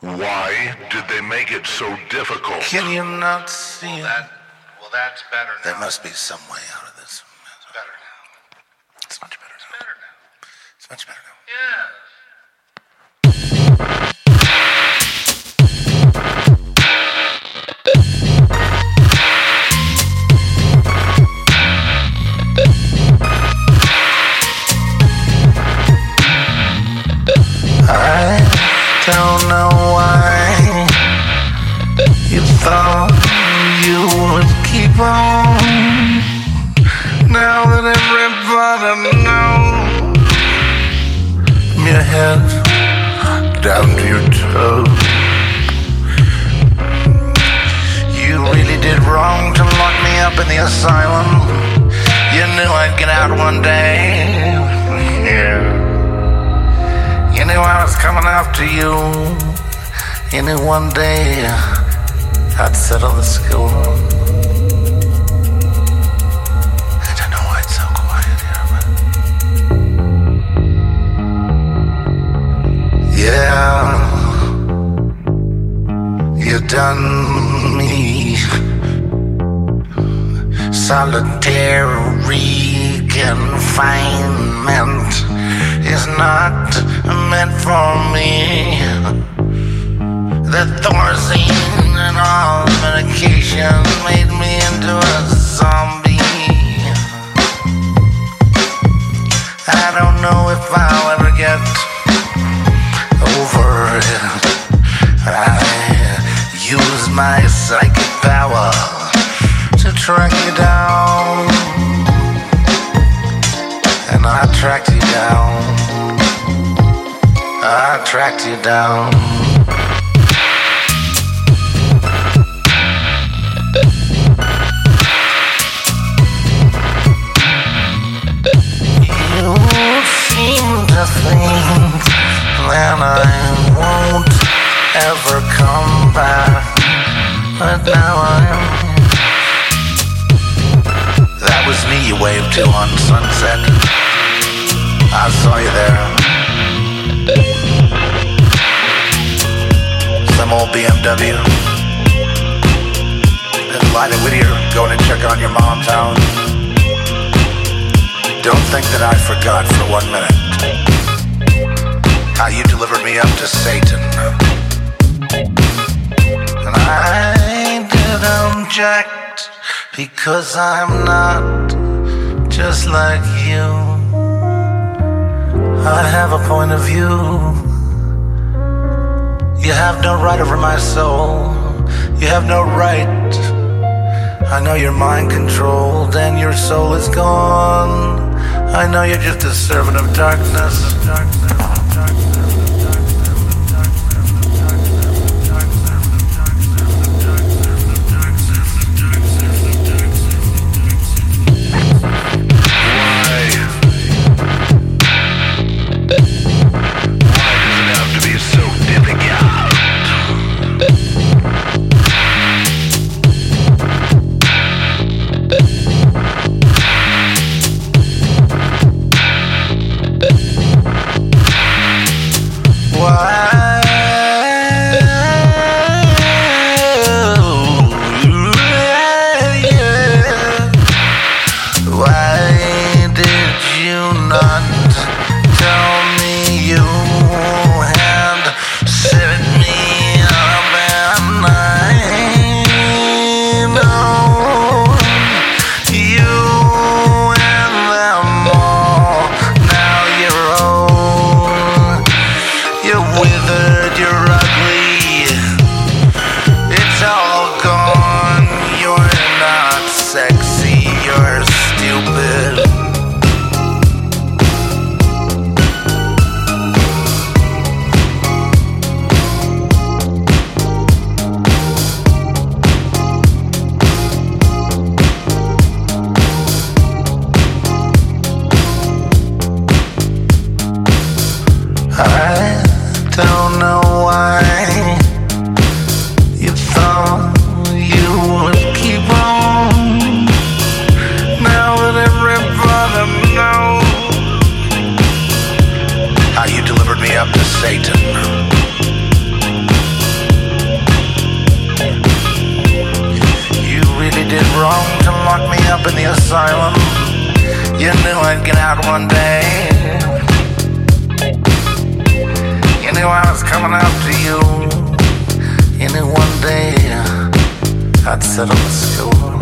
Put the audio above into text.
Why did they make it so difficult? Can you not see it? That, well, that's better now. There must be some way out of this. It's better now. It's much better now. Better now. It's much better now. Yeah. Why you thought you would keep on. Now that everybody knows from your head down to your toes, you really did wrong to lock me up in the asylum. You knew I'd get out one day. Yeah. You knew I was coming after you. Knew one day I'd settle the score. I don't know why it's so quiet here, but yeah, you done me solitary confinement is not meant for me. The Thorazine and all the medication made me into a zombie. I don't know if I'll ever get over it. I use my psychic power to track you down. And I tracked you down. I tracked you down. That I won't ever come back. But now I'm. That was me you waved to on Sunset. I saw you there. Some old BMW. And Lida Whittier going to check on your mom's house. Don't think that I forgot for one minute how you delivered me up to Satan. And I did object because I'm not just like you. I have a point of view. You have no right over my soul. You have no right. I know you're mind controlled and your soul is gone. I know you're just a servant of darkness. Why? Tell me you set asylum. You knew I'd get out one day. You knew I was coming after you. You knew one day uh, I'd settle the score.